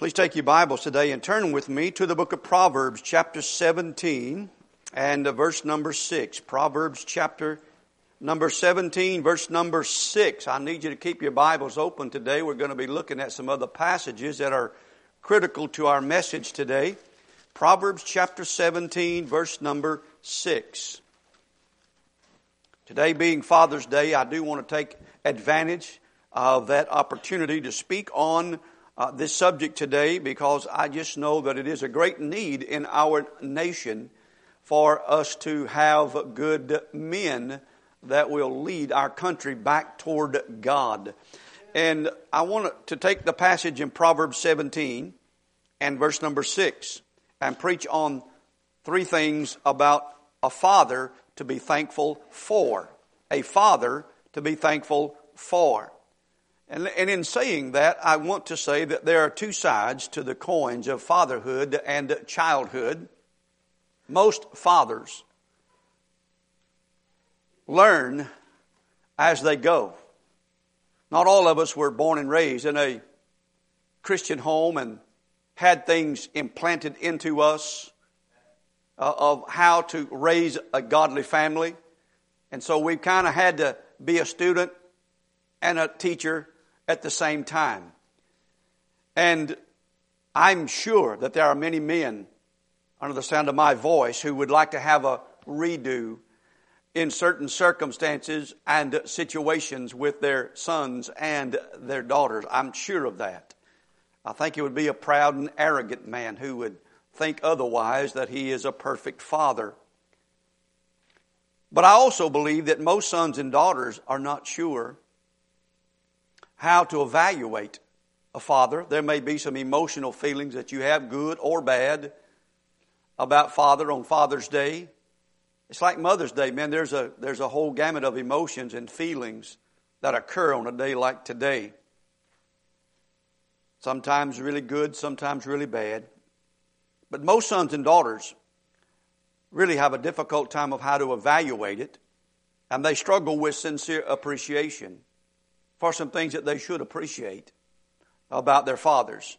Please take your Bibles today and turn with me to the book of Proverbs, chapter 17, and uh, verse number 6. Proverbs, chapter number 17, verse number 6. I need you to keep your Bibles open today. We're going to be looking at some other passages that are critical to our message today. Proverbs, chapter 17, verse number 6. Today being Father's Day, I do want to take advantage of that opportunity to speak on uh, this subject today because I just know that it is a great need in our nation for us to have good men that will lead our country back toward God. And I want to take the passage in Proverbs 17 and verse number 6 and preach on three things about a father to be thankful for. A father to be thankful for. And, and in saying that, I want to say that there are two sides to the coins of fatherhood and childhood. Most fathers learn as they go. Not all of us were born and raised in a Christian home and had things implanted into us uh, of how to raise a godly family. And so we've kind of had to be a student and a teacher at the same time. And I'm sure that there are many men under the sound of my voice who would like to have a redo in certain circumstances and situations with their sons and their daughters. I'm sure of that. I think it would be a proud and arrogant man who would think otherwise that he is a perfect father. But I also believe that most sons and daughters are not sure how to evaluate a father. There may be some emotional feelings that you have, good or bad, about father on Father's Day. It's like Mother's Day, man. There's a, there's a whole gamut of emotions and feelings that occur on a day like today. Sometimes really good, sometimes really bad. But most sons and daughters really have a difficult time of how to evaluate it, and they struggle with sincere appreciation for some things that they should appreciate about their fathers.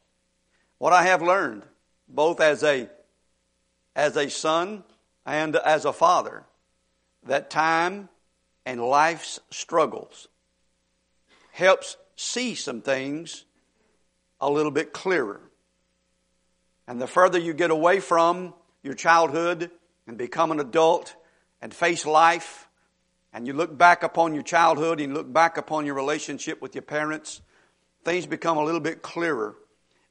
What I have learned, both as a, as a son and as a father, that time and life's struggles helps see some things a little bit clearer. And the further you get away from your childhood and become an adult and face life and you look back upon your childhood and you look back upon your relationship with your parents, things become a little bit clearer.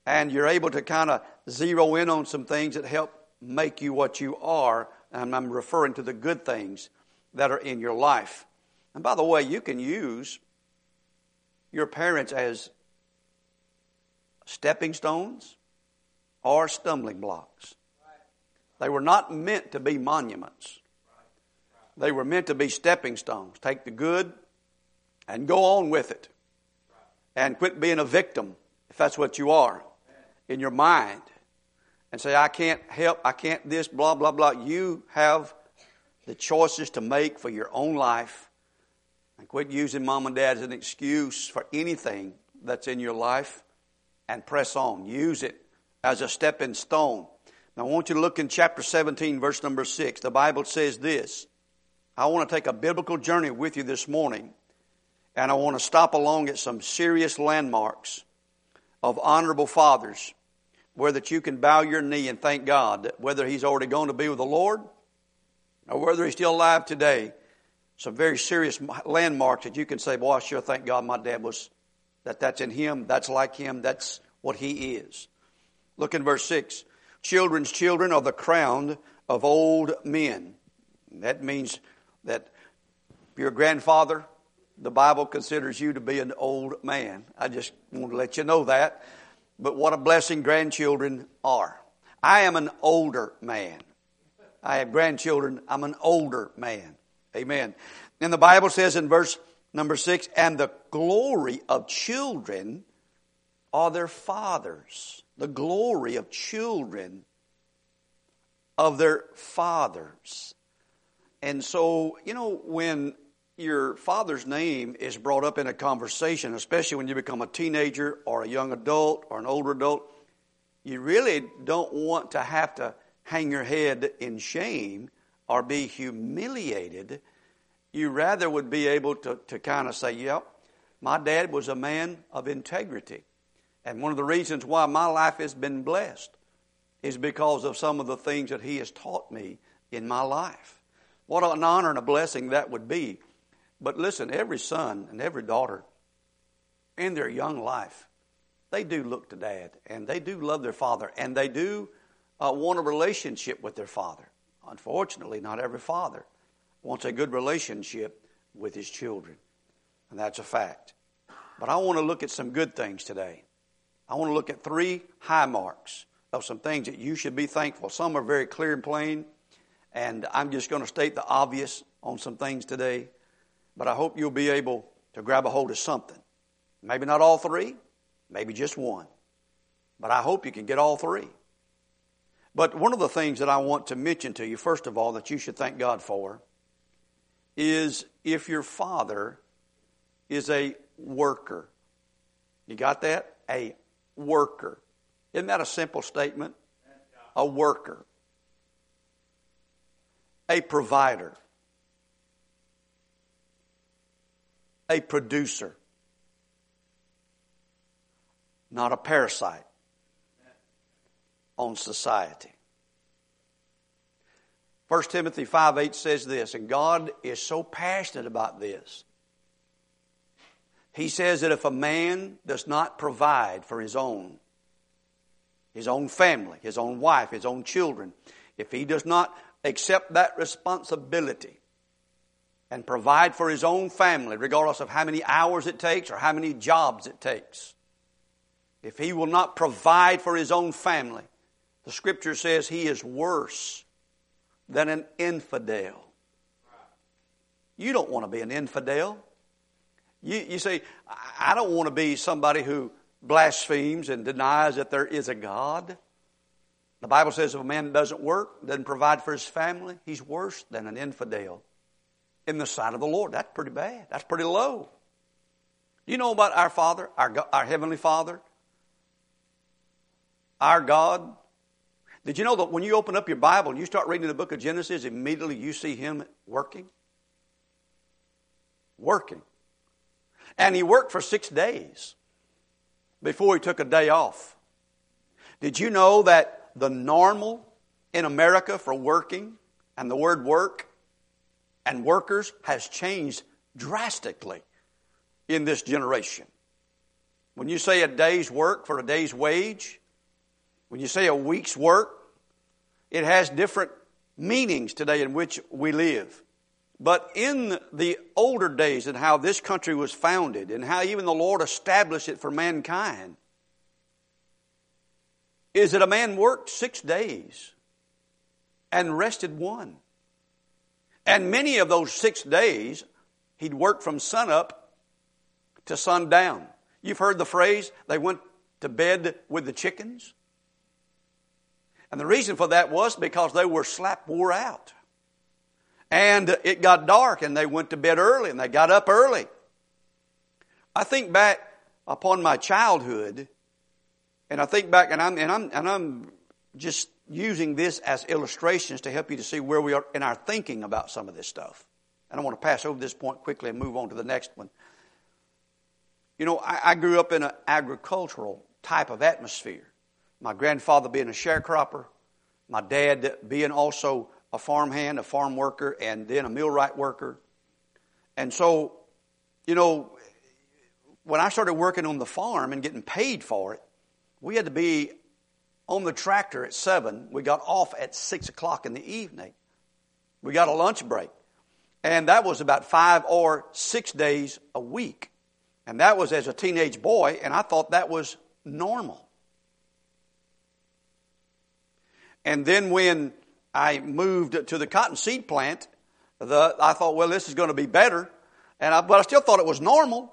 And you're able to kind of zero in on some things that help make you what you are. And I'm referring to the good things that are in your life. And by the way, you can use your parents as stepping stones or stumbling blocks. They were not meant to be monuments. They were meant to be stepping stones. Take the good and go on with it. And quit being a victim, if that's what you are, in your mind. And say, I can't help, I can't this, blah, blah, blah. You have the choices to make for your own life. And quit using mom and dad as an excuse for anything that's in your life. And press on. Use it as a stepping stone. Now, I want you to look in chapter 17, verse number 6. The Bible says this I want to take a biblical journey with you this morning, and I want to stop along at some serious landmarks of honorable fathers where that you can bow your knee and thank God that whether he's already gone to be with the Lord or whether he's still alive today, some very serious landmarks that you can say, boy, I sure thank God my dad was, that that's in him, that's like him, that's what he is. Look in verse 6. Children's children are the crown of old men. That means that a grandfather, the Bible considers you to be an old man. I just want to let you know that. But what a blessing grandchildren are. I am an older man. I have grandchildren. I'm an older man. Amen. And the Bible says in verse number six, and the glory of children are their fathers. The glory of children of their fathers. And so, you know, when your father's name is brought up in a conversation, especially when you become a teenager or a young adult or an older adult, you really don't want to have to hang your head in shame or be humiliated. You rather would be able to, to kind of say, yep, my dad was a man of integrity. And one of the reasons why my life has been blessed is because of some of the things that he has taught me in my life. What an honor and a blessing that would be. But listen, every son and every daughter in their young life, they do look to dad and they do love their father and they do uh, want a relationship with their father. Unfortunately, not every father wants a good relationship with his children, and that's a fact. But I want to look at some good things today. I want to look at three high marks of some things that you should be thankful. Some are very clear and plain, and I'm just going to state the obvious on some things today. But I hope you'll be able to grab a hold of something. Maybe not all three, maybe just one. But I hope you can get all three. But one of the things that I want to mention to you, first of all, that you should thank God for, is if your father is a worker. You got that? A worker. Isn't that a simple statement? A worker. A provider. A producer. Not a parasite on society. 1 Timothy 5 8 says this, and God is so passionate about this. He says that if a man does not provide for his own, his own family, his own wife, his own children, if he does not accept that responsibility and provide for his own family, regardless of how many hours it takes or how many jobs it takes, if he will not provide for his own family, the scripture says he is worse than an infidel. You don't want to be an infidel. You, you say, I don't want to be somebody who blasphemes and denies that there is a God. The Bible says if a man doesn't work, doesn't provide for his family, he's worse than an infidel in the sight of the Lord. That's pretty bad. That's pretty low. You know about our Father, our, our Heavenly Father, our God? Did you know that when you open up your Bible and you start reading the book of Genesis, immediately you see Him working? Working. And He worked for six days before He took a day off. Did you know that the normal in America for working and the word work and workers has changed drastically in this generation? When you say a day's work for a day's wage, when you say a week's work, it has different meanings today in which we live. But in the older days and how this country was founded and how even the Lord established it for mankind, is that a man worked six days and rested one. And many of those six days, he'd work from sunup to sundown. You've heard the phrase, they went to bed with the chickens. And the reason for that was because they were slap wore out. And it got dark and they went to bed early and they got up early. I think back upon my childhood and I think back and I'm, and I'm, and I'm just using this as illustrations to help you to see where we are in our thinking about some of this stuff. And I want to pass over this point quickly and move on to the next one. You know, I, I grew up in an agricultural type of atmosphere my grandfather being a sharecropper, my dad being also a farmhand, a farm worker, and then a millwright worker. And so, you know, when I started working on the farm and getting paid for it, we had to be on the tractor at 7. We got off at 6 o'clock in the evening. We got a lunch break. And that was about five or six days a week. And that was as a teenage boy, and I thought that was normal. And then when I moved to the cotton seed plant, the, I thought, well, this is going to be better. And I, but I still thought it was normal.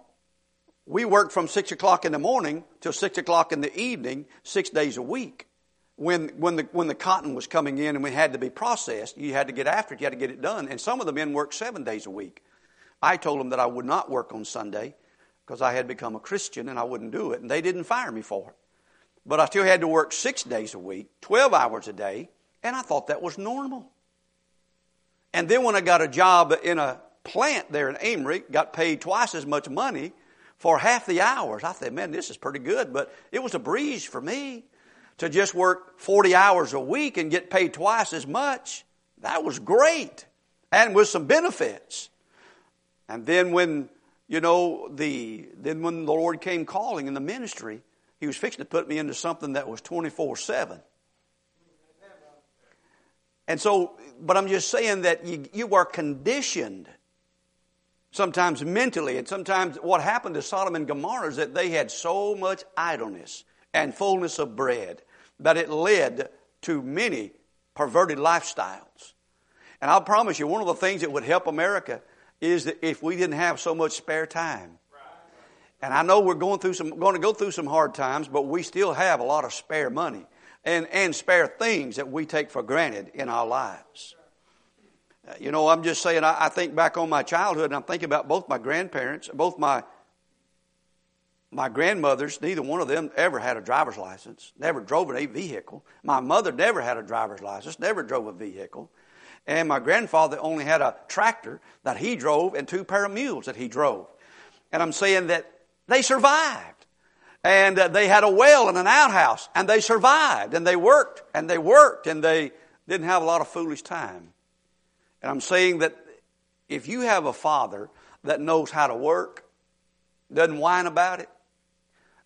We worked from six o'clock in the morning till six o'clock in the evening, six days a week. When, when, the, when the cotton was coming in and we had to be processed, you had to get after it, you had to get it done. And some of the men worked seven days a week. I told them that I would not work on Sunday because I had become a Christian and I wouldn't do it. And they didn't fire me for it. but I still had to work six days a week, 12 hours a day, and I thought that was normal. And then when I got a job in a plant there in Amory, got paid twice as much money for half the hours. I thought, man, this is pretty good, but it was a breeze for me to just work 40 hours a week and get paid twice as much. That was great. And with some benefits. And then when, you know, the, then when the Lord came calling in the ministry, He was fixing to put me into something that was 24 7. And so, but I'm just saying that you, you are conditioned sometimes mentally, and sometimes what happened to Sodom and Gomorrah is that they had so much idleness and fullness of bread that it led to many perverted lifestyles. And I'll promise you, one of the things that would help America is that if we didn't have so much spare time. And I know we're going through some, going to go through some hard times, but we still have a lot of spare money and, and spare things that we take for granted in our lives. You know, I'm just saying, I, I think back on my childhood and I'm thinking about both my grandparents, both my my grandmothers, neither one of them ever had a driver's license, never drove a vehicle. My mother never had a driver's license, never drove a vehicle. And my grandfather only had a tractor that he drove and two pair of mules that he drove. And I'm saying that they survived. And uh, they had a well and an outhouse and they survived and they worked and they worked and they didn't have a lot of foolish time. And I'm saying that if you have a father that knows how to work, doesn't whine about it,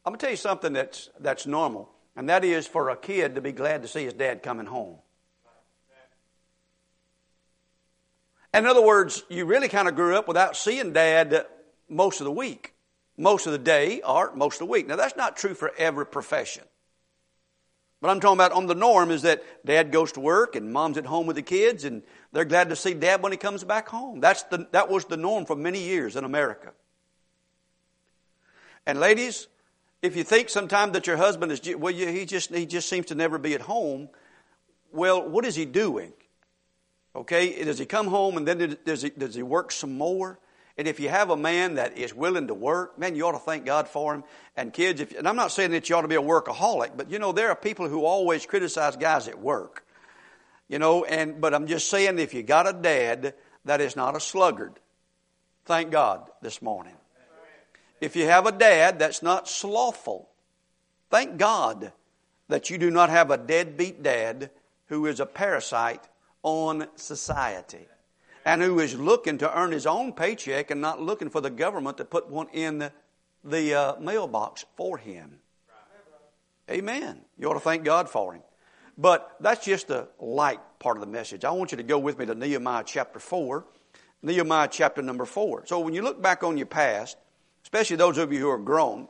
I'm going to tell you something that's, that's normal, and that is for a kid to be glad to see his dad coming home. In other words, you really kind of grew up without seeing dad most of the week, most of the day, or most of the week. Now, that's not true for every profession. But I'm talking about on the norm is that dad goes to work and mom's at home with the kids and they're glad to see dad when he comes back home. That's the, that was the norm for many years in America. And ladies, if you think sometimes that your husband is, well, he just, he just seems to never be at home, well, what is he doing? Okay, does he come home and then does he, does he work some more? And if you have a man that is willing to work, man, you ought to thank God for him. And kids, if, and I'm not saying that you ought to be a workaholic, but you know, there are people who always criticize guys at work. You know, and, but I'm just saying if you got a dad that is not a sluggard, thank God this morning. If you have a dad that's not slothful, thank God that you do not have a deadbeat dad who is a parasite on society and who is looking to earn his own paycheck and not looking for the government to put one in the, the uh, mailbox for him. Amen. You ought to thank God for him. But that's just the light part of the message. I want you to go with me to Nehemiah chapter 4. Nehemiah chapter number 4. So when you look back on your past, especially those of you who are grown,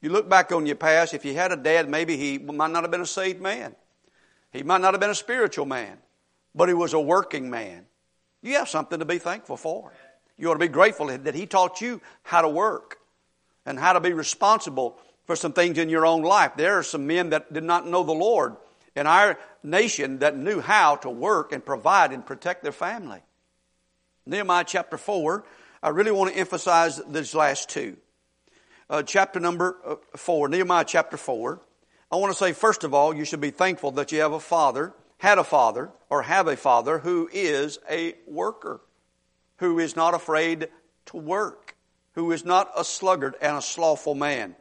you look back on your past, if you had a dad, maybe he might not have been a saved man. He might not have been a spiritual man, but he was a working man. You have something to be thankful for. You ought to be grateful that he taught you how to work and how to be responsible for some things in your own life. There are some men that did not know the Lord in our nation that knew how to work and provide and protect their family. Nehemiah chapter 4, I really want to emphasize these last two. Uh, chapter number uh, 4, Nehemiah chapter 4. I want to say, first of all, you should be thankful that you have a father, had a father, or have a father who is a worker, who is not afraid to work, who is not a sluggard and a slothful man.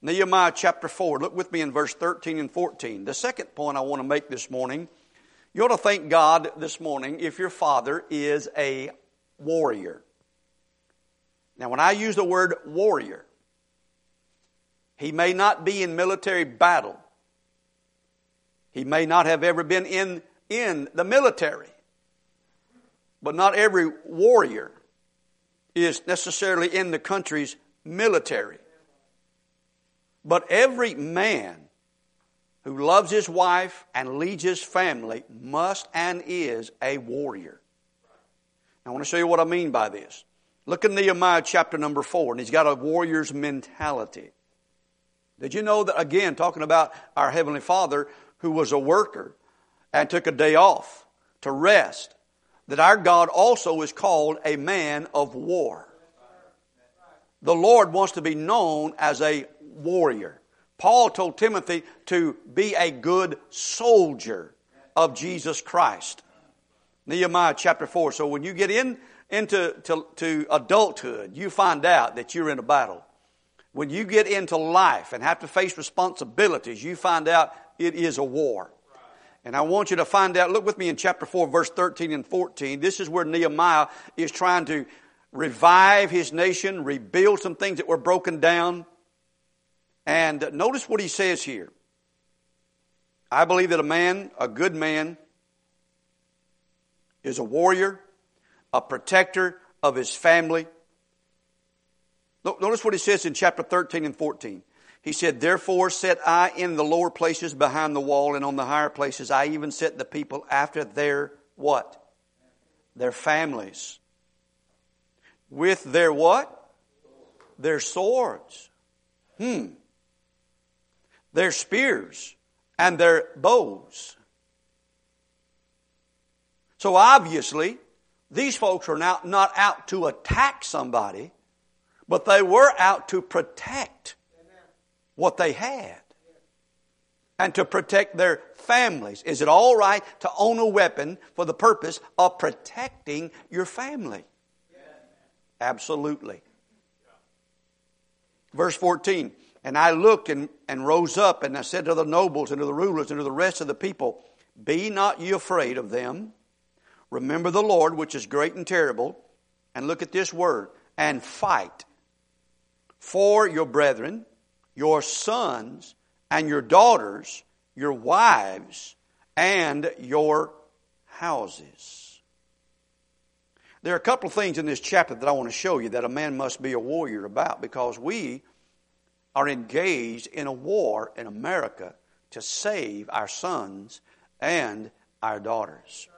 Nehemiah chapter 4. Look with me in verse 13 and 14. The second point I want to make this morning, you ought to thank God this morning if your father is a warrior. Now, when I use the word warrior, he may not be in military battle. He may not have ever been in, in the military. But not every warrior is necessarily in the country's military. But every man who loves his wife and leads his family must and is a warrior. I want to show you what I mean by this. Look in Nehemiah chapter number four, and he's got a warrior's mentality. Did you know that, again, talking about our Heavenly Father who was a worker and took a day off to rest, that our God also is called a man of war. The Lord wants to be known as a warrior. Paul told Timothy to be a good soldier of Jesus Christ. Nehemiah chapter 4. So when you get in into to, to adulthood, you find out that you're in a battle. When you get into life and have to face responsibilities, you find out it is a war. And I want you to find out, look with me in chapter 4, verse 13 and 14. This is where Nehemiah is trying to revive his nation, rebuild some things that were broken down. And notice what he says here. I believe that a man, a good man, is a warrior, a protector of his family. Notice what he says in chapter 13 and 14. He said, Therefore set I in the lower places behind the wall, and on the higher places I even set the people after their what? Their families. With their what? Their swords. Hmm. Their spears and their bows. So obviously, these folks are now not out to attack somebody, but they were out to protect what they had and to protect their families. Is it all right to own a weapon for the purpose of protecting your family? Absolutely. Verse 14 And I looked and, and rose up, and I said to the nobles and to the rulers and to the rest of the people, Be not ye afraid of them Remember the Lord, which is great and terrible, and look at this word, and fight for your brethren, your sons, and your daughters, your wives, and your houses. There are a couple of things in this chapter that I want to show you that a man must be a warrior about because we are engaged in a war in America to save our sons and our daughters.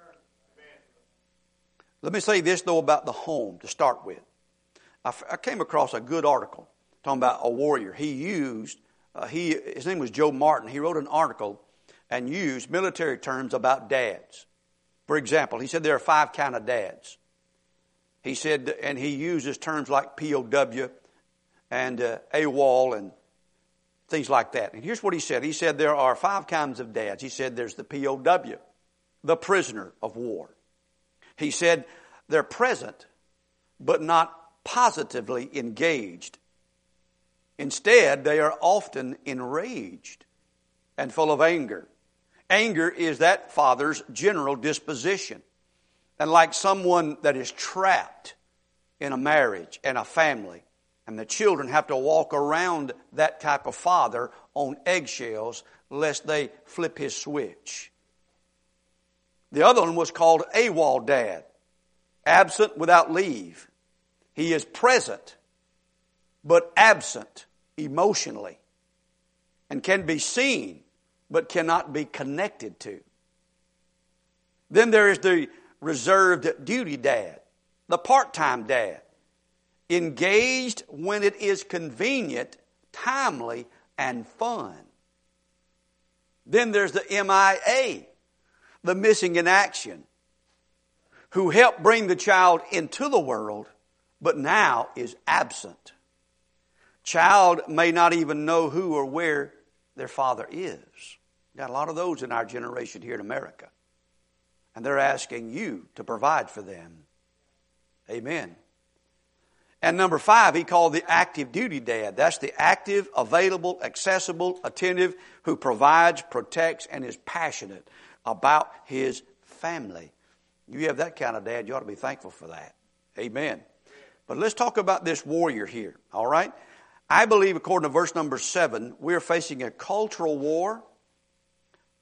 Let me say this, though, about the home to start with. I, f- I came across a good article talking about a warrior. He used, uh, he, his name was Joe Martin. He wrote an article and used military terms about dads. For example, he said there are five kind of dads. He said, and he uses terms like POW and uh, AWOL and things like that. And here's what he said. He said there are five kinds of dads. He said there's the POW, the prisoner of war. He said they're present, but not positively engaged. Instead, they are often enraged and full of anger. Anger is that father's general disposition. And like someone that is trapped in a marriage and a family, and the children have to walk around that type of father on eggshells lest they flip his switch. The other one was called AWOL dad, absent without leave. He is present, but absent emotionally, and can be seen, but cannot be connected to. Then there is the reserved duty dad, the part time dad, engaged when it is convenient, timely, and fun. Then there's the MIA, the missing in action, who helped bring the child into the world, but now is absent. Child may not even know who or where their father is. Got a lot of those in our generation here in America. And they're asking you to provide for them. Amen. And number five, he called the active duty dad. That's the active, available, accessible, attentive, who provides, protects, and is passionate about his family. You have that kind of dad, you ought to be thankful for that. Amen. But let's talk about this warrior here, all right? I believe, according to verse number seven, we're facing a cultural war.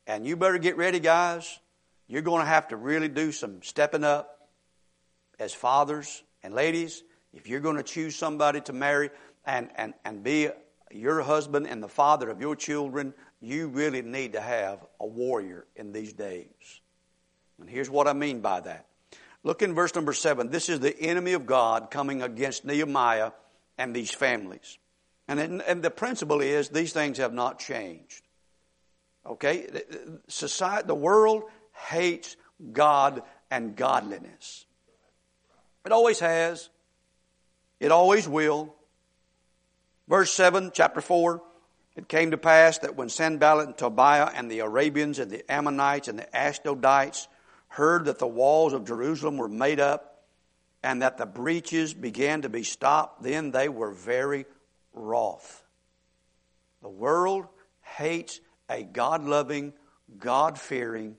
And you better get ready, guys. You're going to have to really do some stepping up as fathers and ladies. If you're going to choose somebody to marry and, and, and be your husband and the father of your children, you really need to have a warrior in these days. And here's what I mean by that. Look in verse number seven. This is the enemy of God coming against Nehemiah and these families. And, and the principle is these things have not changed. Okay? Society, the world hates God and godliness. It always has. It always will. Verse 7, chapter 4. It came to pass that when Sanballat and Tobiah and the Arabians and the Ammonites and the Ashdodites heard that the walls of Jerusalem were made up and that the breaches began to be stopped, then they were very wroth. The world hates a God loving, God fearing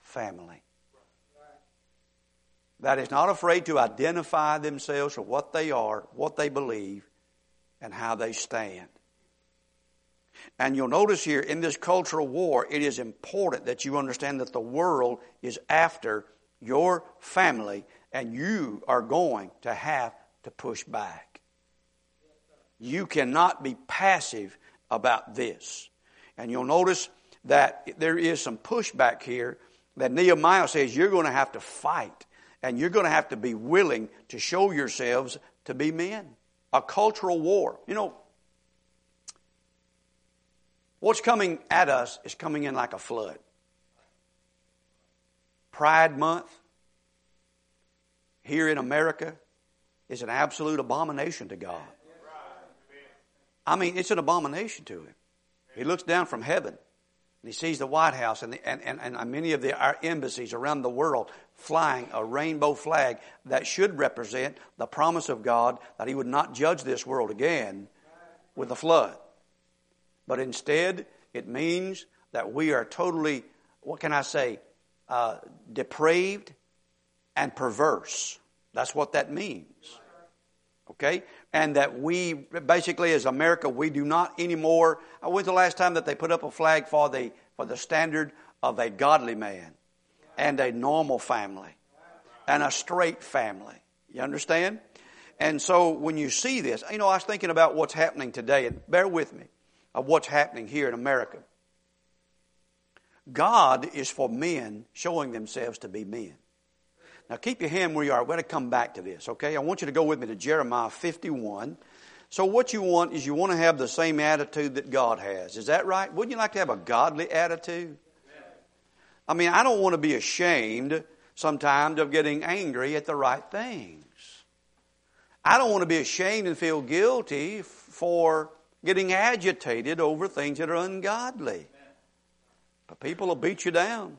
family that is not afraid to identify themselves for what they are, what they believe, and how they stand. And you'll notice here in this cultural war, it is important that you understand that the world is after your family, and you are going to have to push back. You cannot be passive about this. And you'll notice that there is some pushback here that Nehemiah says you're going to have to fight and you're going to have to be willing to show yourselves to be men. A cultural war. You know, what's coming at us is coming in like a flood. Pride Month here in America is an absolute abomination to God. I mean, it's an abomination to Him. He looks down from heaven and he sees the White House and, the, and, and, and many of the, our embassies around the world flying a rainbow flag that should represent the promise of God that He would not judge this world again with a flood. But instead, it means that we are totally, what can I say, uh, depraved and perverse. That's what that means. Okay? And that we, basically, as America, we do not anymore. Uh, when's the last time that they put up a flag for the, for the standard of a godly man? and a normal family and a straight family. You understand? And so when you see this, you know, I was thinking about what's happening today, and bear with me of what's happening here in America. God is for men showing themselves to be men. Now keep your hand where you are. We're going to come back to this, okay? I want you to go with me to Jeremiah 51. So what you want is you want to have the same attitude that God has. Is that right? Wouldn't you like to have a godly attitude? I mean, I don't want to be ashamed sometimes of getting angry at the right things. I don't want to be ashamed and feel guilty for getting agitated over things that are ungodly. But people will beat you down.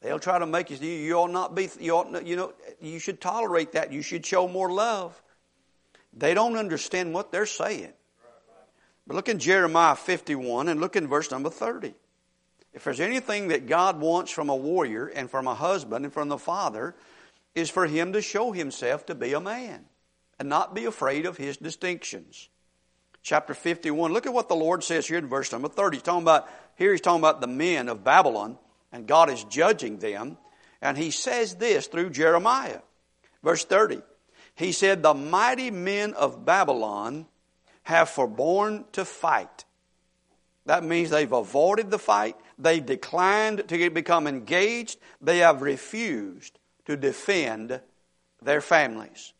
They'll try to make you you ought not be you ought you know you should tolerate that. You should show more love. They don't understand what they're saying. But look in Jeremiah 51 and look in verse number 30. If there's anything that God wants from a warrior and from a husband and from the father, is for him to show himself to be a man and not be afraid of his distinctions. Chapter 51, look at what the Lord says here in verse number 30. He's talking about, here he's talking about the men of Babylon, and God is judging them. And he says this through Jeremiah. Verse 30. He said, The mighty men of Babylon have forborne to fight. That means they've avoided the fight. They've declined to become engaged. They have refused to defend their families.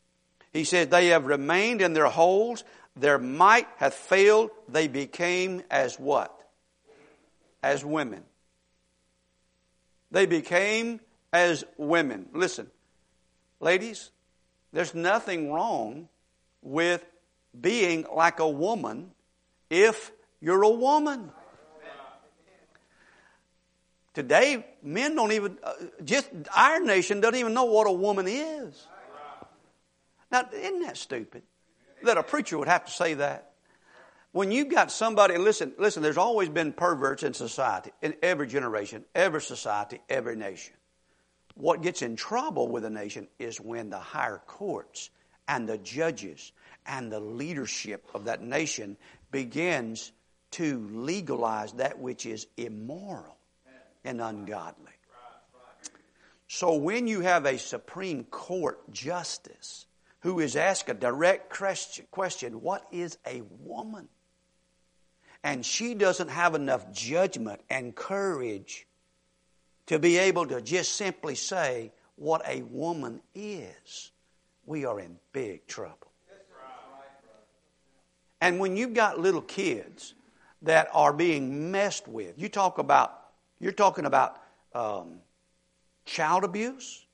He said, They have remained in their holes. Their might hath failed. They became as what? As women. They became as women. Listen, ladies, there's nothing wrong with being like a woman if you're a woman. Today, men don't even, uh, just our nation doesn't even know what a woman is. Now, isn't that stupid? That a preacher would have to say that. When you've got somebody, listen, listen, there's always been perverts in society, in every generation, every society, every nation. What gets in trouble with a nation is when the higher courts and the judges and the leadership of that nation begins to legalize that which is immoral and ungodly. So when you have a Supreme Court justice who is asked a direct question, what is a woman? And she doesn't have enough judgment and courage to be able to just simply say what a woman is, we are in big trouble. And when you've got little kids that are being messed with, you talk about you're talking about um, child abuse.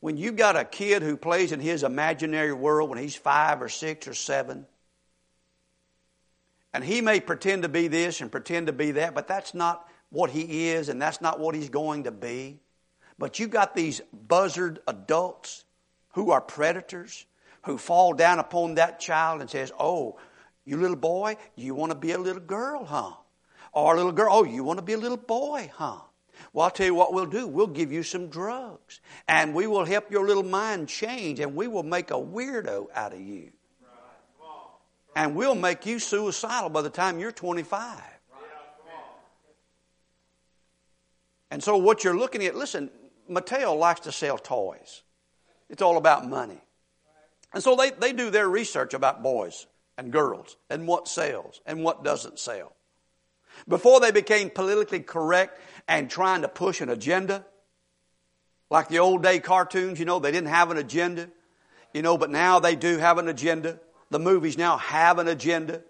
When you've got a kid who plays in his imaginary world when he's five or six or seven, And he may pretend to be this and pretend to be that, but that's not what he is and that's not what he's going to be. But you got these buzzard adults who are predators who fall down upon that child and says, "Oh, you little boy, you want to be a little girl, huh? Or a little girl, oh, you want to be a little boy, huh? Well, I'll tell you what we'll do. We'll give you some drugs. And we will help your little mind change, and we will make a weirdo out of you. And we'll make you suicidal by the time you're 25. And so, what you're looking at, listen, Mattel likes to sell toys, it's all about money. And so, they, they do their research about boys and girls and what sells and what doesn't sell. Before they became politically correct and trying to push an agenda, like the old day cartoons, you know, they didn't have an agenda, you know, but now they do have an agenda. The movies now have an agenda.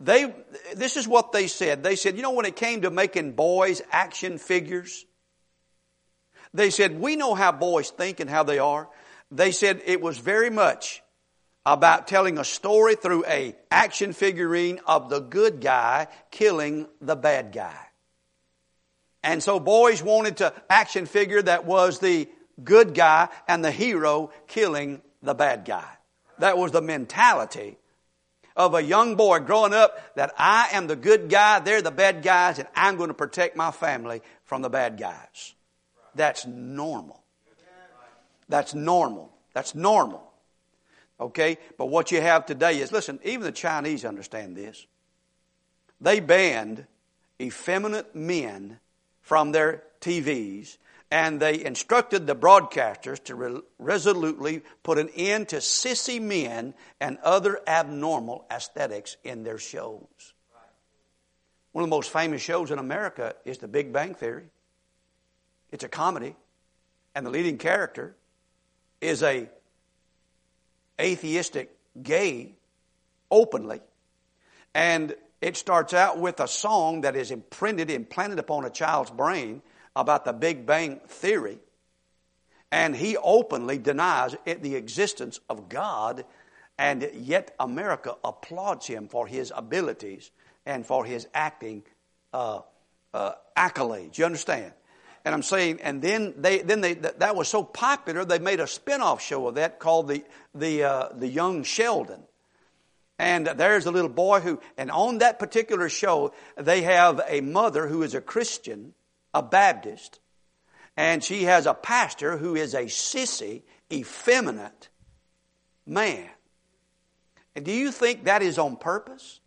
They, this is what they said. They said, you know, when it came to making boys action figures, they said, we know how boys think and how they are. They said it was very much about telling a story through a action figurine of the good guy killing the bad guy. And so boys wanted to action figure that was the good guy and the hero killing the bad guy. That was the mentality of a young boy growing up that I am the good guy, they're the bad guys, and I'm going to protect my family from the bad guys. That's normal. That's normal. That's normal. Okay? But what you have today is listen, even the Chinese understand this. They banned effeminate men from their TVs and they instructed the broadcasters to re- resolutely put an end to sissy men and other abnormal aesthetics in their shows. One of the most famous shows in America is The Big Bang Theory. It's a comedy, and the leading character is a atheistic gay openly, and it starts out with a song that is imprinted, implanted upon a child's brain about the Big Bang Theory, and he openly denies the existence of God, and yet America applauds him for his abilities and for his acting uh, uh, accolades. You understand? And I'm saying, and then they, then they, that was so popular, they made a spin-off show of that called the, the, uh, the Young Sheldon. And there's a little boy who, and on that particular show, they have a mother who is a Christian a Baptist, and she has a pastor who is a sissy, effeminate man. And do you think that is on purpose?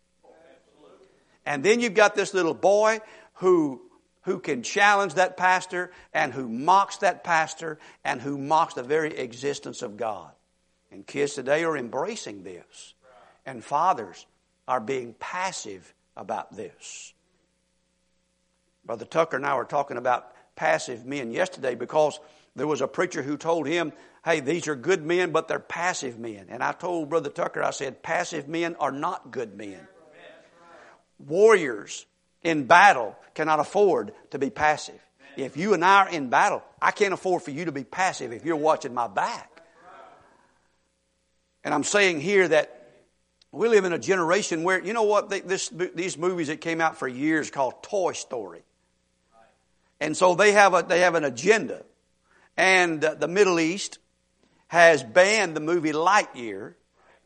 And then you've got this little boy who who can challenge that pastor and who mocks that pastor and who mocks the very existence of God. And kids today are embracing this. And fathers are being passive about this. Brother Tucker and I were talking about passive men yesterday because there was a preacher who told him, hey, these are good men, but they're passive men. And I told Brother Tucker, I said, passive men are not good men. Warriors in battle cannot afford to be passive. If you and I are in battle, I can't afford for you to be passive if you're watching my back. And I'm saying here that we live in a generation where, you know what, this, these movies that came out for years called Toy Story. And so they have, a, they have an agenda. And the Middle East has banned the movie Lightyear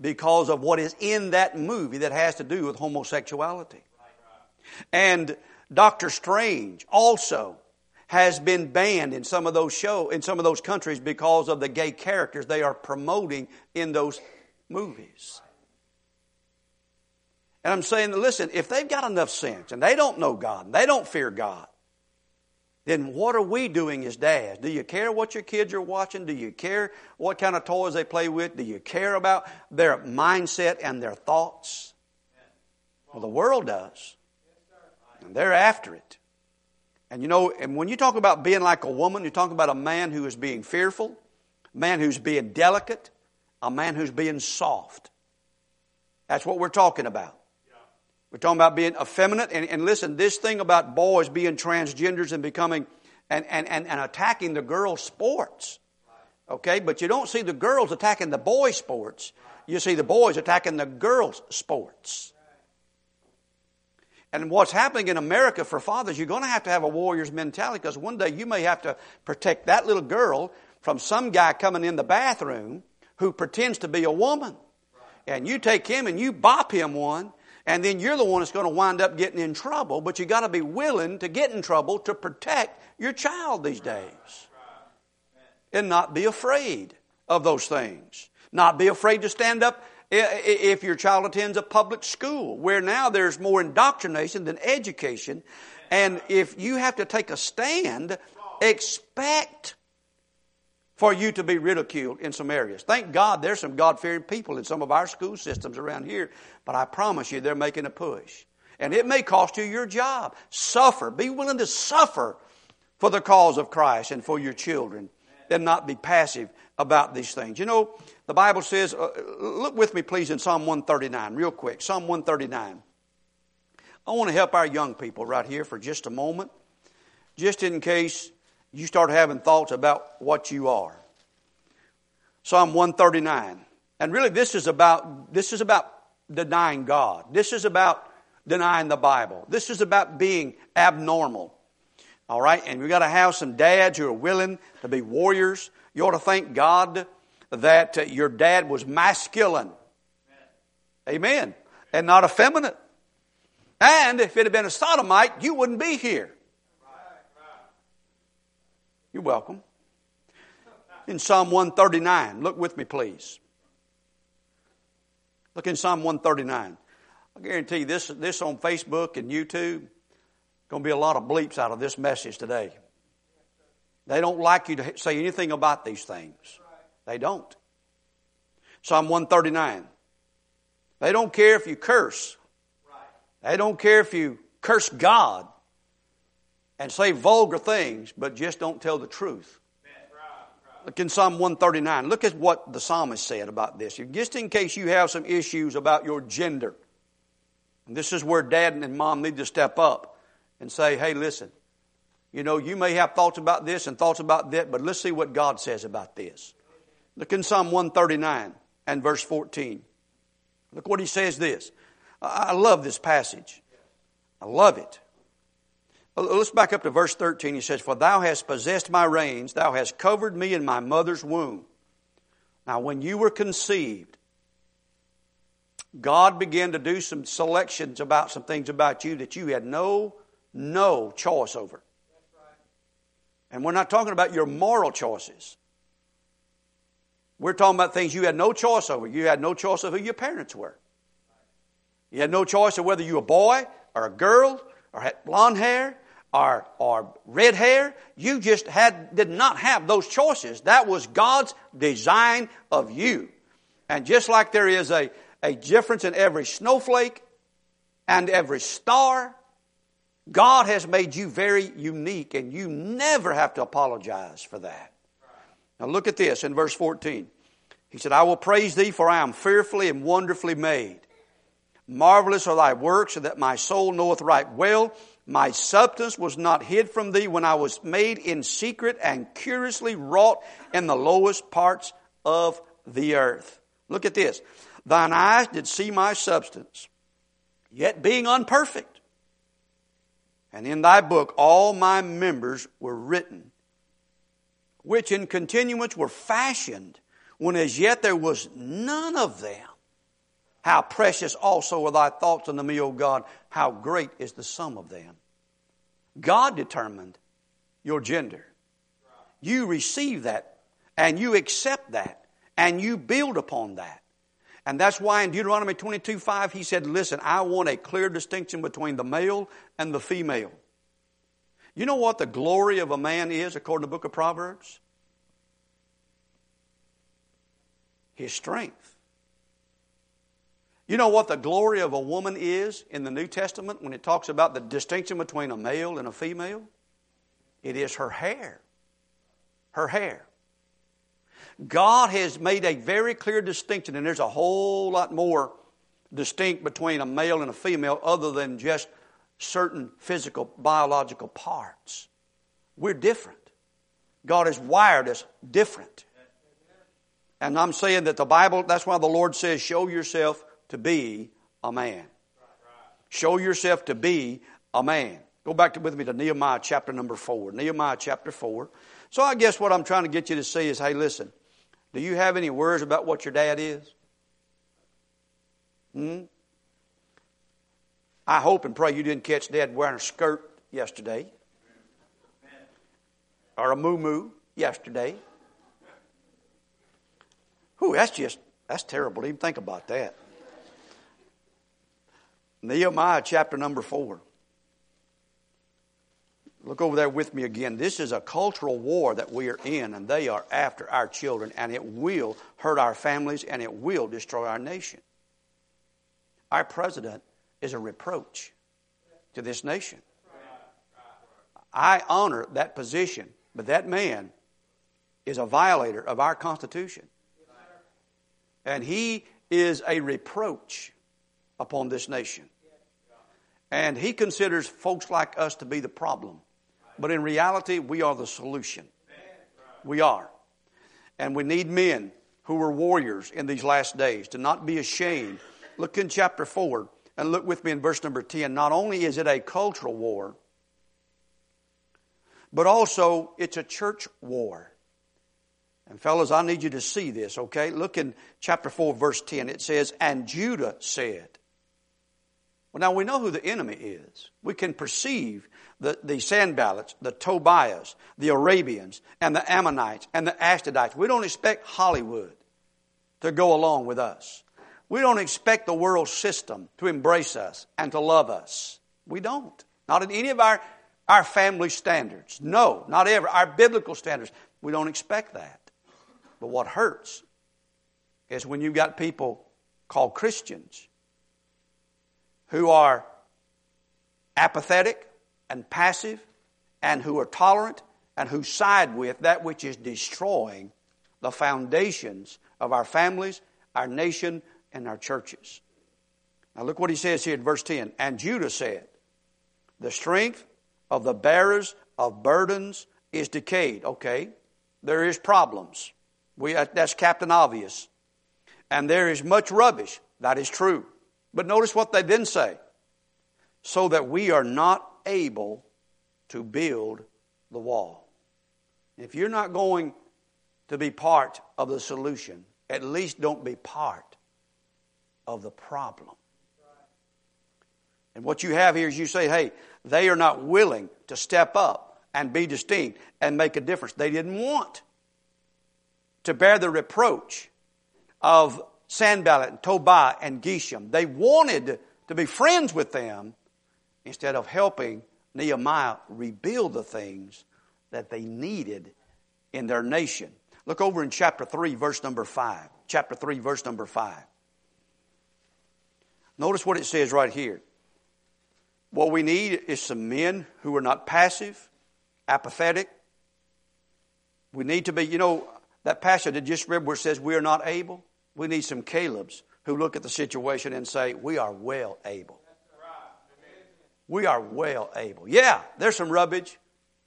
because of what is in that movie that has to do with homosexuality. And Doctor Strange also has been banned in some of those show in some of those countries because of the gay characters they are promoting in those movies. And I'm saying, listen, if they've got enough sense and they don't know God and they don't fear God, then what are we doing as dads? Do you care what your kids are watching? Do you care what kind of toys they play with? Do you care about their mindset and their thoughts? Well, the world does. And they're after it. And you know, and when you talk about being like a woman, you're talking about a man who is being fearful, a man who's being delicate, a man who's being soft. That's what we're talking about. We're talking about being effeminate. And, and listen, this thing about boys being transgenders and becoming and, and, and, and attacking the girls' sports. Okay, but you don't see the girls attacking the boys' sports. You see the boys attacking the girls' sports. And what's happening in America for fathers, you're going to have to have a warrior's mentality because one day you may have to protect that little girl from some guy coming in the bathroom who pretends to be a woman. And you take him and you bop him one, and then you're the one that's going to wind up getting in trouble, but you got to be willing to get in trouble to protect your child these days. And not be afraid of those things. Not be afraid to stand up if your child attends a public school, where now there's more indoctrination than education, and if you have to take a stand, expect for you to be ridiculed in some areas. Thank God there's some God fearing people in some of our school systems around here, but I promise you they're making a push. And it may cost you your job. Suffer. Be willing to suffer for the cause of Christ and for your children and not be passive about these things. You know, the Bible says, uh, look with me please in Psalm 139, real quick. Psalm 139. I want to help our young people right here for just a moment, just in case you start having thoughts about what you are. Psalm 139. And really this is about this is about denying God. This is about denying the Bible. This is about being abnormal. All right? And we've got to have some dads who are willing to be warriors. You ought to thank God that uh, your dad was masculine. Amen. And not effeminate. And if it had been a sodomite, you wouldn't be here. You're welcome. In Psalm 139, look with me, please. Look in Psalm 139. I guarantee you this, this on Facebook and YouTube, going to be a lot of bleeps out of this message today. They don't like you to say anything about these things. They don't. Psalm 139. They don't care if you curse. They don't care if you curse God and say vulgar things, but just don't tell the truth. Look in Psalm 139. Look at what the psalmist said about this. Just in case you have some issues about your gender. And this is where dad and mom need to step up and say, hey, listen, you know, you may have thoughts about this and thoughts about that, but let's see what God says about this. Look in Psalm 139 and verse 14. Look what he says this. I love this passage. I love it. Let's back up to verse 13. He says, For thou hast possessed my reins, thou hast covered me in my mother's womb. Now, when you were conceived, God began to do some selections about some things about you that you had no, no choice over. And we're not talking about your moral choices. We're talking about things you had no choice over. You had no choice of who your parents were. You had no choice of whether you were a boy or a girl or had blonde hair or, or red hair. You just had, did not have those choices. That was God's design of you. And just like there is a, a difference in every snowflake and every star, God has made you very unique and you never have to apologize for that. Now look at this in verse 14. He said, I will praise thee for I am fearfully and wonderfully made. Marvelous are thy works, and that my soul knoweth right well. My substance was not hid from thee when I was made in secret and curiously wrought in the lowest parts of the earth. Look at this. Thine eyes did see my substance, yet being unperfect. And in thy book all my members were written, which in continuance were fashioned, when as yet there was none of them. How precious also are thy thoughts unto me, O God. How great is the sum of them. God determined your gender. You receive that and you accept that and you build upon that. And that's why in Deuteronomy 22 5, he said, Listen, I want a clear distinction between the male and the female. You know what the glory of a man is according to the book of Proverbs? His strength. You know what the glory of a woman is in the New Testament when it talks about the distinction between a male and a female? It is her hair. Her hair. God has made a very clear distinction, and there's a whole lot more distinct between a male and a female other than just certain physical, biological parts. We're different. God has wired us different. And I'm saying that the Bible, that's why the Lord says, show yourself to be a man. Show yourself to be a man. Go back to, with me to Nehemiah chapter number four. Nehemiah chapter four. So I guess what I'm trying to get you to see is, hey, listen, do you have any worries about what your dad is? Hmm? I hope and pray you didn't catch dad wearing a skirt yesterday. Or a moo moo yesterday. Whew, that's just, that's terrible to even think about that. Nehemiah chapter number four. Look over there with me again. This is a cultural war that we are in, and they are after our children, and it will hurt our families and it will destroy our nation. Our president is a reproach to this nation. I honor that position, but that man is a violator of our Constitution. And he is a reproach upon this nation. And he considers folks like us to be the problem. But in reality, we are the solution. We are. And we need men who are warriors in these last days to not be ashamed. Look in chapter 4 and look with me in verse number 10. Not only is it a cultural war, but also it's a church war. And fellas, I need you to see this, okay? Look in chapter 4, verse 10. It says, And Judah said, well, now we know who the enemy is. We can perceive the, the Sanballats, the Tobiahs, the Arabians, and the Ammonites, and the Ashdodites. We don't expect Hollywood to go along with us. We don't expect the world system to embrace us and to love us. We don't. Not in any of our, our family standards. No, not ever. Our biblical standards. We don't expect that. But what hurts is when you've got people called Christians who are apathetic and passive and who are tolerant and who side with that which is destroying the foundations of our families, our nation, and our churches. Now look what he says here in verse 10. And Judah said, The strength of the bearers of burdens is decayed. Okay, there is problems. We, that's Captain Obvious. And there is much rubbish. That is true. But notice what they then say so that we are not able to build the wall. If you're not going to be part of the solution, at least don't be part of the problem. And what you have here is you say, hey, they are not willing to step up and be distinct and make a difference. They didn't want to bear the reproach of Sanballat and Tobiah and Geshem. They wanted to be friends with them instead of helping Nehemiah rebuild the things that they needed in their nation. Look over in chapter 3, verse number 5. Chapter 3, verse number 5. Notice what it says right here. What we need is some men who are not passive, apathetic. We need to be, you know, that passage that just read where it says we are not able. We need some Caleb's who look at the situation and say, We are well able. We are well able. Yeah, there's some rubbish.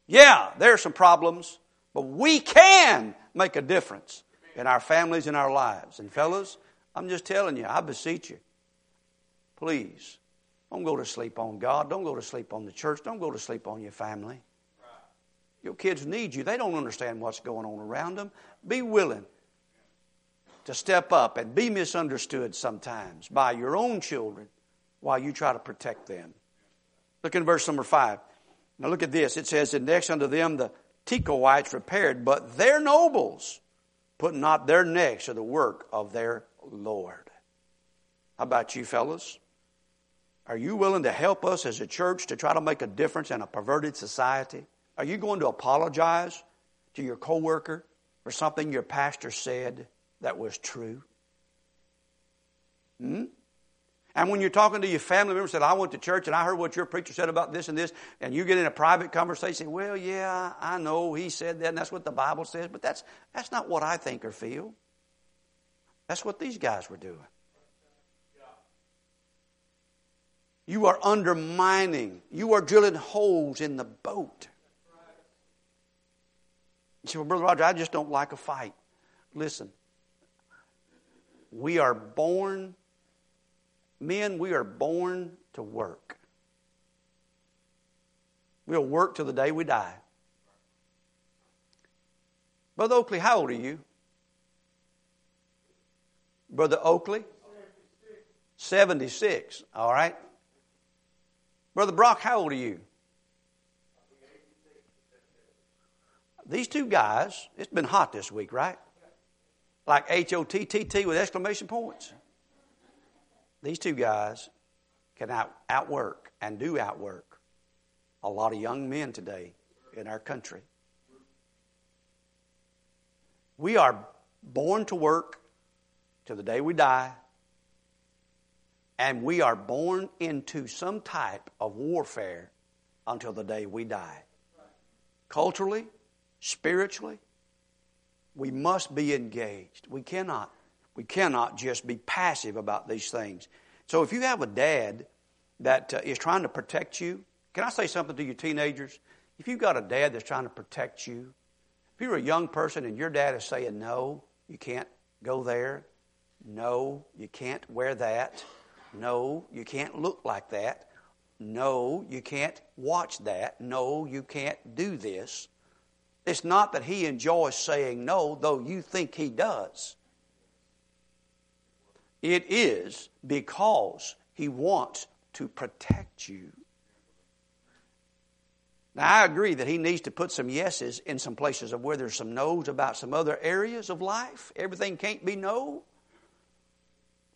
Yeah, there's some problems. But we can make a difference in our families and our lives. And fellas, I'm just telling you, I beseech you, please, don't go to sleep on God. Don't go to sleep on the church. Don't go to sleep on your family. Your kids need you. They don't understand what's going on around them. Be willing to step up and be misunderstood sometimes by your own children while you try to protect them. Look in verse number five. Now look at this. It says, And next unto them the Tekoites repaired, but their nobles put not their necks to the work of their Lord. How about you, fellas? Are you willing to help us as a church to try to make a difference in a perverted society? Are you going to apologize to your coworker for something your pastor said? That was true? Hmm? And when you're talking to your family members, said, I went to church and I heard what your preacher said about this and this, and you get in a private conversation, well, yeah, I know he said that, and that's what the Bible says, but that's, that's not what I think or feel. That's what these guys were doing. You are undermining, you are drilling holes in the boat. You say, well, Brother Roger, I just don't like a fight. Listen, We are born, men, we are born to work. We'll work till the day we die. Brother Oakley, how old are you? Brother Oakley? 76. All right. Brother Brock, how old are you? These two guys, it's been hot this week, right? Like H O T T T with exclamation points. These two guys can out, outwork and do outwork a lot of young men today in our country. We are born to work to the day we die, and we are born into some type of warfare until the day we die. Culturally, spiritually, we must be engaged. We cannot, we cannot just be passive about these things. So if you have a dad that uh, is trying to protect you, can I say something to you teenagers? If you've got a dad that's trying to protect you, if you're a young person and your dad is saying, no, you can't go there, no, you can't wear that, no, you can't look like that, no, you can't watch that, no, you can't do this. It's not that he enjoys saying no, though you think he does. It is because he wants to protect you. Now, I agree that he needs to put some yeses in some places of where there's some no's about some other areas of life. Everything can't be no.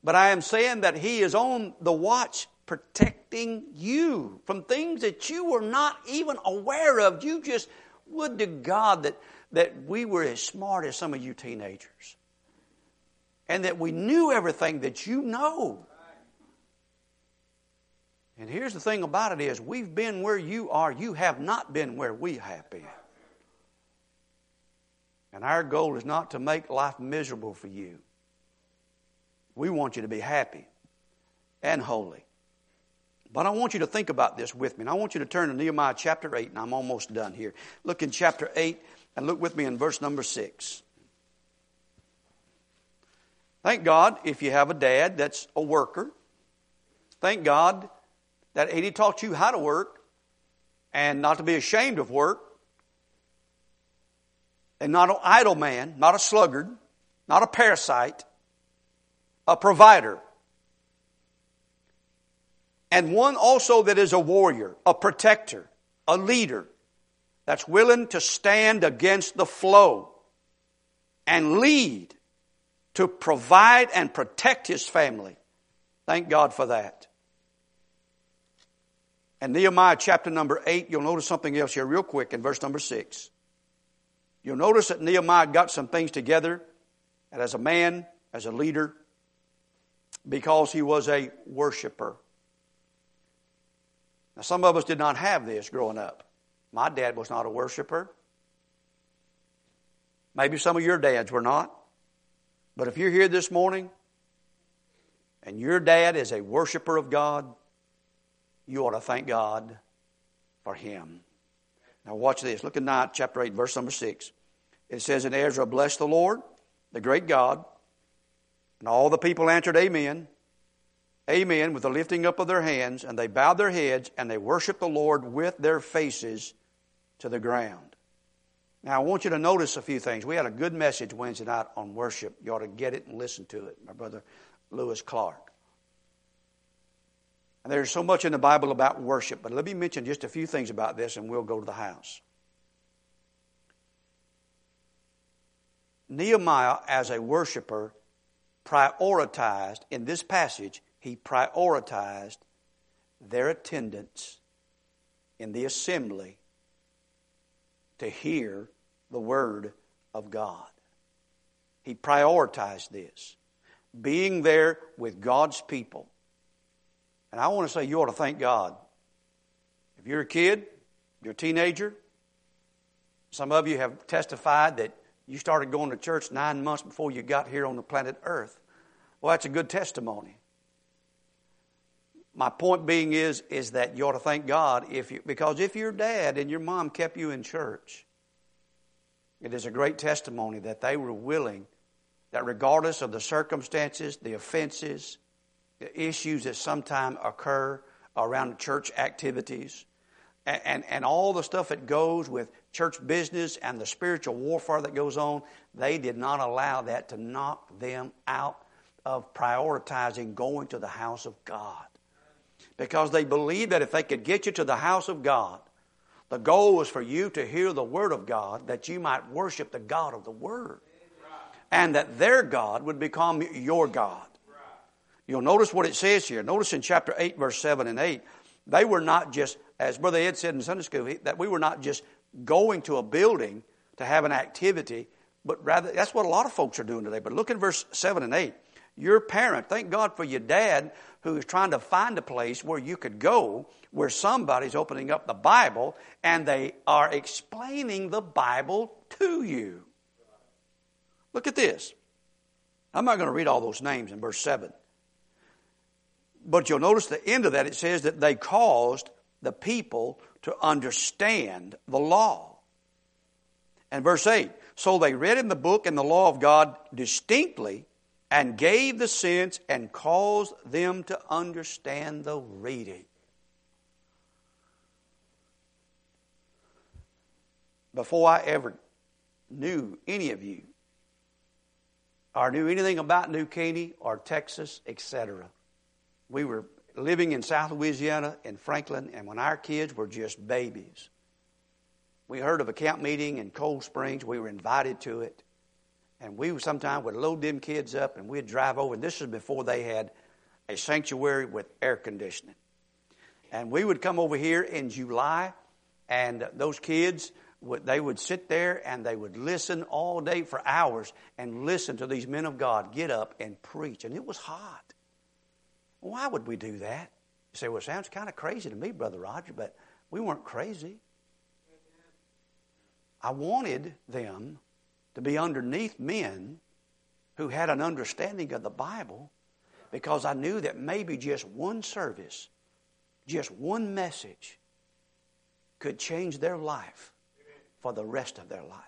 But I am saying that he is on the watch protecting you from things that you were not even aware of. You just, would to God that, that we were as smart as some of you teenagers. And that we knew everything that you know. And here's the thing about it is we've been where you are. You have not been where we have been. And our goal is not to make life miserable for you. We want you to be happy and holy. But I want you to think about this with me. And I want you to turn to Nehemiah chapter 8, and I'm almost done here. Look in chapter 8 and look with me in verse number 6. Thank God if you have a dad that's a worker. Thank God that he taught you how to work and not to be ashamed of work. And not an idle man, not a sluggard, not a parasite, a provider. And one also that is a warrior, a protector, a leader that's willing to stand against the flow and lead to provide and protect his family. Thank God for that. And Nehemiah chapter number 8, you'll notice something else here real quick in verse number 6. You'll notice that Nehemiah got some things together, and as a man, as a leader, because he was a worshiper. Now, some of us did not have this growing up. My dad was not a worshiper. Maybe some of your dads were not. But if you're here this morning and your dad is a worshiper of God, you ought to thank God for him. Now watch this. Look at 9, chapter 8, verse number 6. It says And Ezra, blessed the Lord, the great God. And all the people answered, Amen. Amen, with the lifting up of their hands, and they bowed their heads and they worshiped the Lord with their faces to the ground. Now, I want you to notice a few things. We had a good message Wednesday night on worship. You ought to get it and listen to it, my brother Lewis Clark. And there's so much in the Bible about worship, but let me mention just a few things about this and we'll go to the house. Nehemiah, as a worshiper, prioritized in this passage, he prioritized their attendance in the assembly to hear the Word of God. He prioritized this. Being there with God's people and I want to say you ought to thank God. If you're a kid, you're a teenager, some of you have testified that you started going to church nine months before you got here on the planet Earth. Well, that's a good testimony. My point being is, is that you ought to thank God if you, because if your dad and your mom kept you in church, it is a great testimony that they were willing that regardless of the circumstances, the offenses, the issues that sometimes occur around church activities, and, and, and, all the stuff that goes with church business and the spiritual warfare that goes on, they did not allow that to knock them out of prioritizing going to the house of God. Because they believed that if they could get you to the house of God, the goal was for you to hear the Word of God that you might worship the God of the Word. And that their God would become your God. You'll notice what it says here. Notice in chapter 8, verse 7 and 8, they were not just, as Brother Ed said in Sunday school, that we were not just going to a building to have an activity, but rather, that's what a lot of folks are doing today. But look at verse 7 and 8. Your parent, thank God for your dad who is trying to find a place where you could go where somebody's opening up the Bible and they are explaining the Bible to you. Look at this. I'm not going to read all those names in verse 7. But you'll notice the end of that, it says that they caused the people to understand the law. And verse 8 So they read in the book and the law of God distinctly and gave the sense and caused them to understand the reading. Before I ever knew any of you, or knew anything about New Caney or Texas, etc., we were living in South Louisiana in Franklin, and when our kids were just babies, we heard of a camp meeting in Cold Springs. We were invited to it. And we sometimes would load them kids up and we'd drive over. And this was before they had a sanctuary with air conditioning. And we would come over here in July, and those kids, would, they would sit there and they would listen all day for hours and listen to these men of God get up and preach. And it was hot. Why would we do that? You say, well, it sounds kind of crazy to me, Brother Roger, but we weren't crazy. I wanted them to be underneath men who had an understanding of the Bible because I knew that maybe just one service, just one message could change their life for the rest of their life.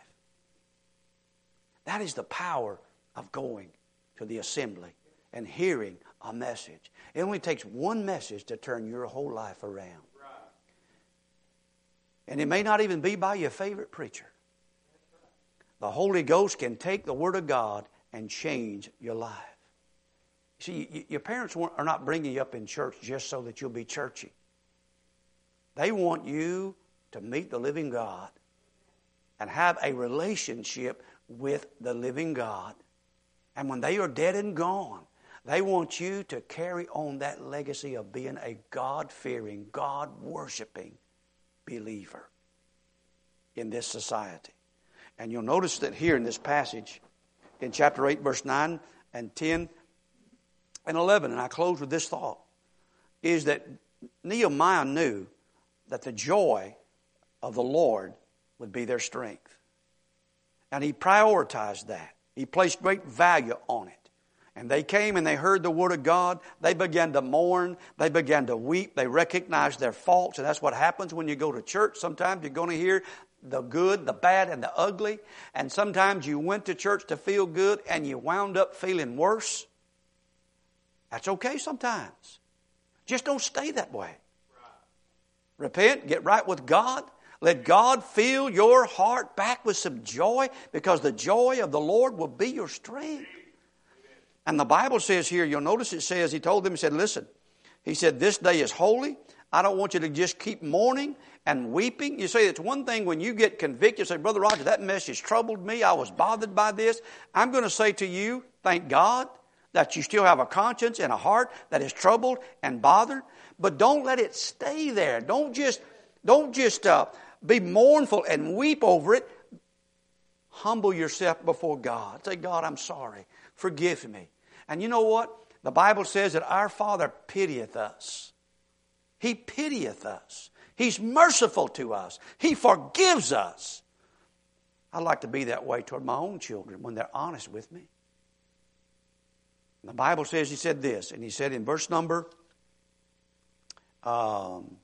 That is the power of going to the assembly and hearing a message. It only takes one message to turn your whole life around. And it may not even be by your favorite preacher. The Holy Ghost can take the Word of God and change your life. See, your parents are not bringing you up in church just so that you'll be churchy. They want you to meet the living God and have a relationship with the living God. And when they are dead and gone, they want you to carry on that legacy of being a God fearing, God worshiping believer in this society. And you'll notice that here in this passage, in chapter 8, verse 9 and 10 and 11, and I close with this thought, is that Nehemiah knew that the joy of the Lord would be their strength. And he prioritized that. He placed great value on it. And they came and they heard the word of God. They began to mourn. They began to weep. They recognized their faults. And that's what happens when you go to church. Sometimes you're going to hear the good, the bad, and the ugly. And sometimes you went to church to feel good and you wound up feeling worse. That's okay sometimes. Just don't stay that way. Repent, get right with God. Let God fill your heart back with some joy because the joy of the Lord will be your strength. And the Bible says here, you'll notice it says, He told them, He said, Listen, He said, This day is holy. I don't want you to just keep mourning and weeping. You see, it's one thing when you get convicted, say, Brother Roger, that message troubled me. I was bothered by this. I'm going to say to you, thank God that you still have a conscience and a heart that is troubled and bothered. But don't let it stay there. Don't just, don't just uh, be mournful and weep over it. Humble yourself before God. Say, God, I'm sorry. Forgive me. And you know what? The Bible says that our Father pitieth us. He pitieth us. He's merciful to us. He forgives us. I like to be that way toward my own children when they're honest with me. The Bible says he said this, and he said in verse number um,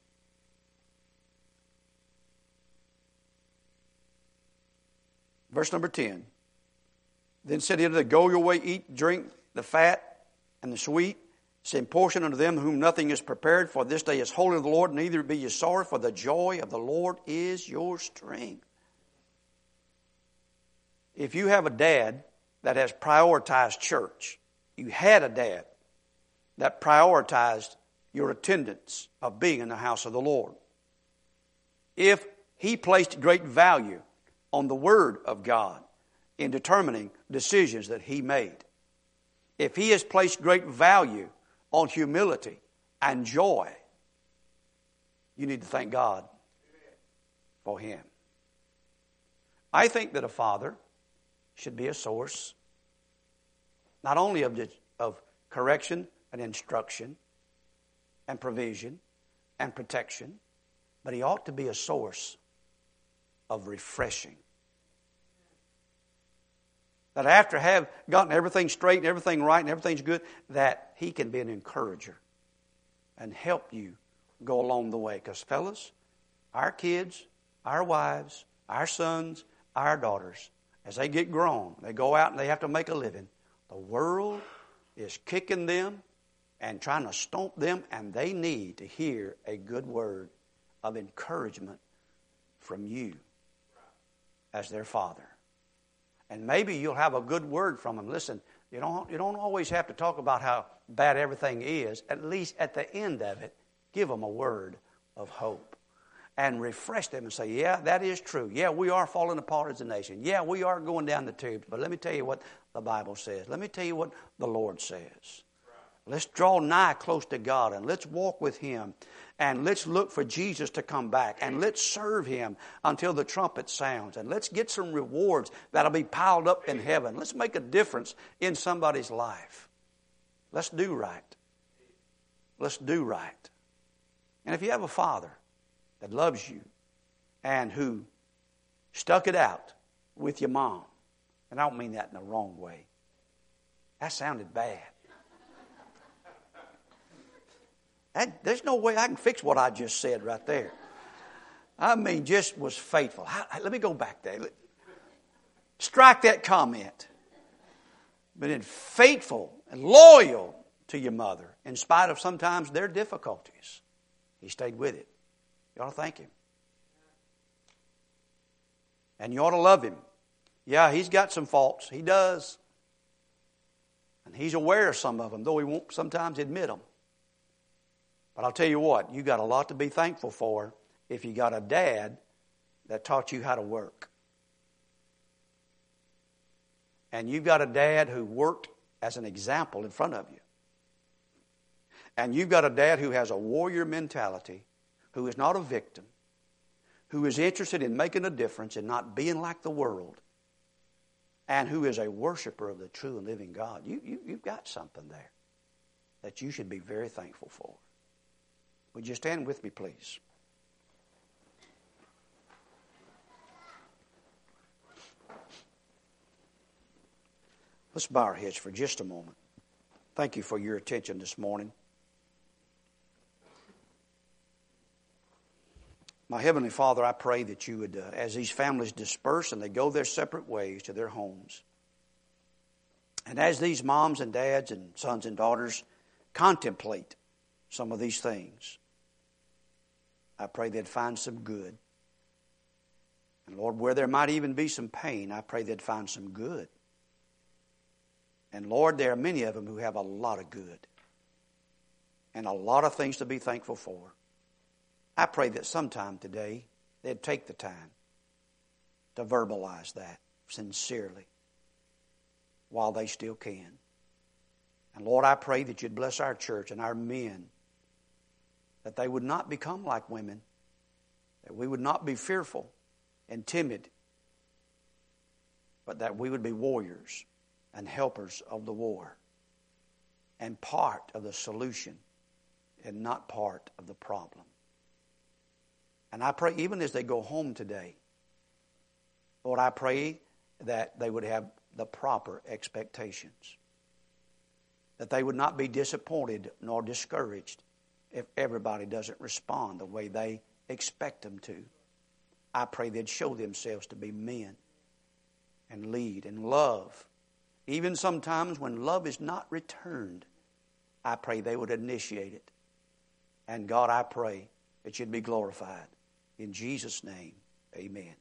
verse number 10 Then said he unto them, Go your way, eat, drink the fat and the sweet. Send portion unto them whom nothing is prepared, for this day is holy to the Lord, neither be ye sorry, for the joy of the Lord is your strength. If you have a dad that has prioritized church, you had a dad that prioritized your attendance of being in the house of the Lord. If he placed great value on the Word of God in determining decisions that he made, if he has placed great value on humility and joy, you need to thank God for him. I think that a father should be a source not only of, of correction and instruction and provision and protection, but he ought to be a source of refreshing. That after have gotten everything straight and everything right and everything's good, that he can be an encourager and help you go along the way. Because fellas, our kids, our wives, our sons, our daughters, as they get grown, they go out and they have to make a living. The world is kicking them and trying to stomp them, and they need to hear a good word of encouragement from you as their father. And maybe you'll have a good word from them. Listen, you don't, you don't always have to talk about how bad everything is. At least at the end of it, give them a word of hope and refresh them and say, Yeah, that is true. Yeah, we are falling apart as a nation. Yeah, we are going down the tubes. But let me tell you what the Bible says. Let me tell you what the Lord says. Let's draw nigh close to God and let's walk with Him and let's look for Jesus to come back and let's serve Him until the trumpet sounds and let's get some rewards that'll be piled up in heaven. Let's make a difference in somebody's life. Let's do right. Let's do right. And if you have a father that loves you and who stuck it out with your mom, and I don't mean that in the wrong way, that sounded bad. That, there's no way I can fix what I just said right there. I mean, just was faithful. let me go back there. Strike that comment. But in faithful and loyal to your mother, in spite of sometimes their difficulties, he stayed with it. You ought to thank him. And you ought to love him. Yeah, he's got some faults. He does. And he's aware of some of them, though he won't sometimes admit them. But I'll tell you what, you got a lot to be thankful for if you got a dad that taught you how to work. And you've got a dad who worked as an example in front of you. And you've got a dad who has a warrior mentality, who is not a victim, who is interested in making a difference and not being like the world, and who is a worshiper of the true and living God. You, you, you've got something there that you should be very thankful for. Would you stand with me, please? Let's bow our heads for just a moment. Thank you for your attention this morning. My Heavenly Father, I pray that you would, uh, as these families disperse and they go their separate ways to their homes, and as these moms and dads and sons and daughters contemplate some of these things. I pray they'd find some good. And Lord, where there might even be some pain, I pray they'd find some good. And Lord, there are many of them who have a lot of good and a lot of things to be thankful for. I pray that sometime today they'd take the time to verbalize that sincerely while they still can. And Lord, I pray that you'd bless our church and our men, that they would not become like women, that we would not be fearful and timid, but that we would be warriors and helpers of the war and part of the solution and not part of the problem. And I pray, even as they go home today, Lord, I pray that they would have the proper expectations that they would not be disappointed nor discouraged if everybody doesn't respond the way they expect them to. I pray they'd show themselves to be men and lead and love Even sometimes when love is not returned, I pray they would initiate it. And God, I pray that you'd be glorified. In Jesus' name, amen.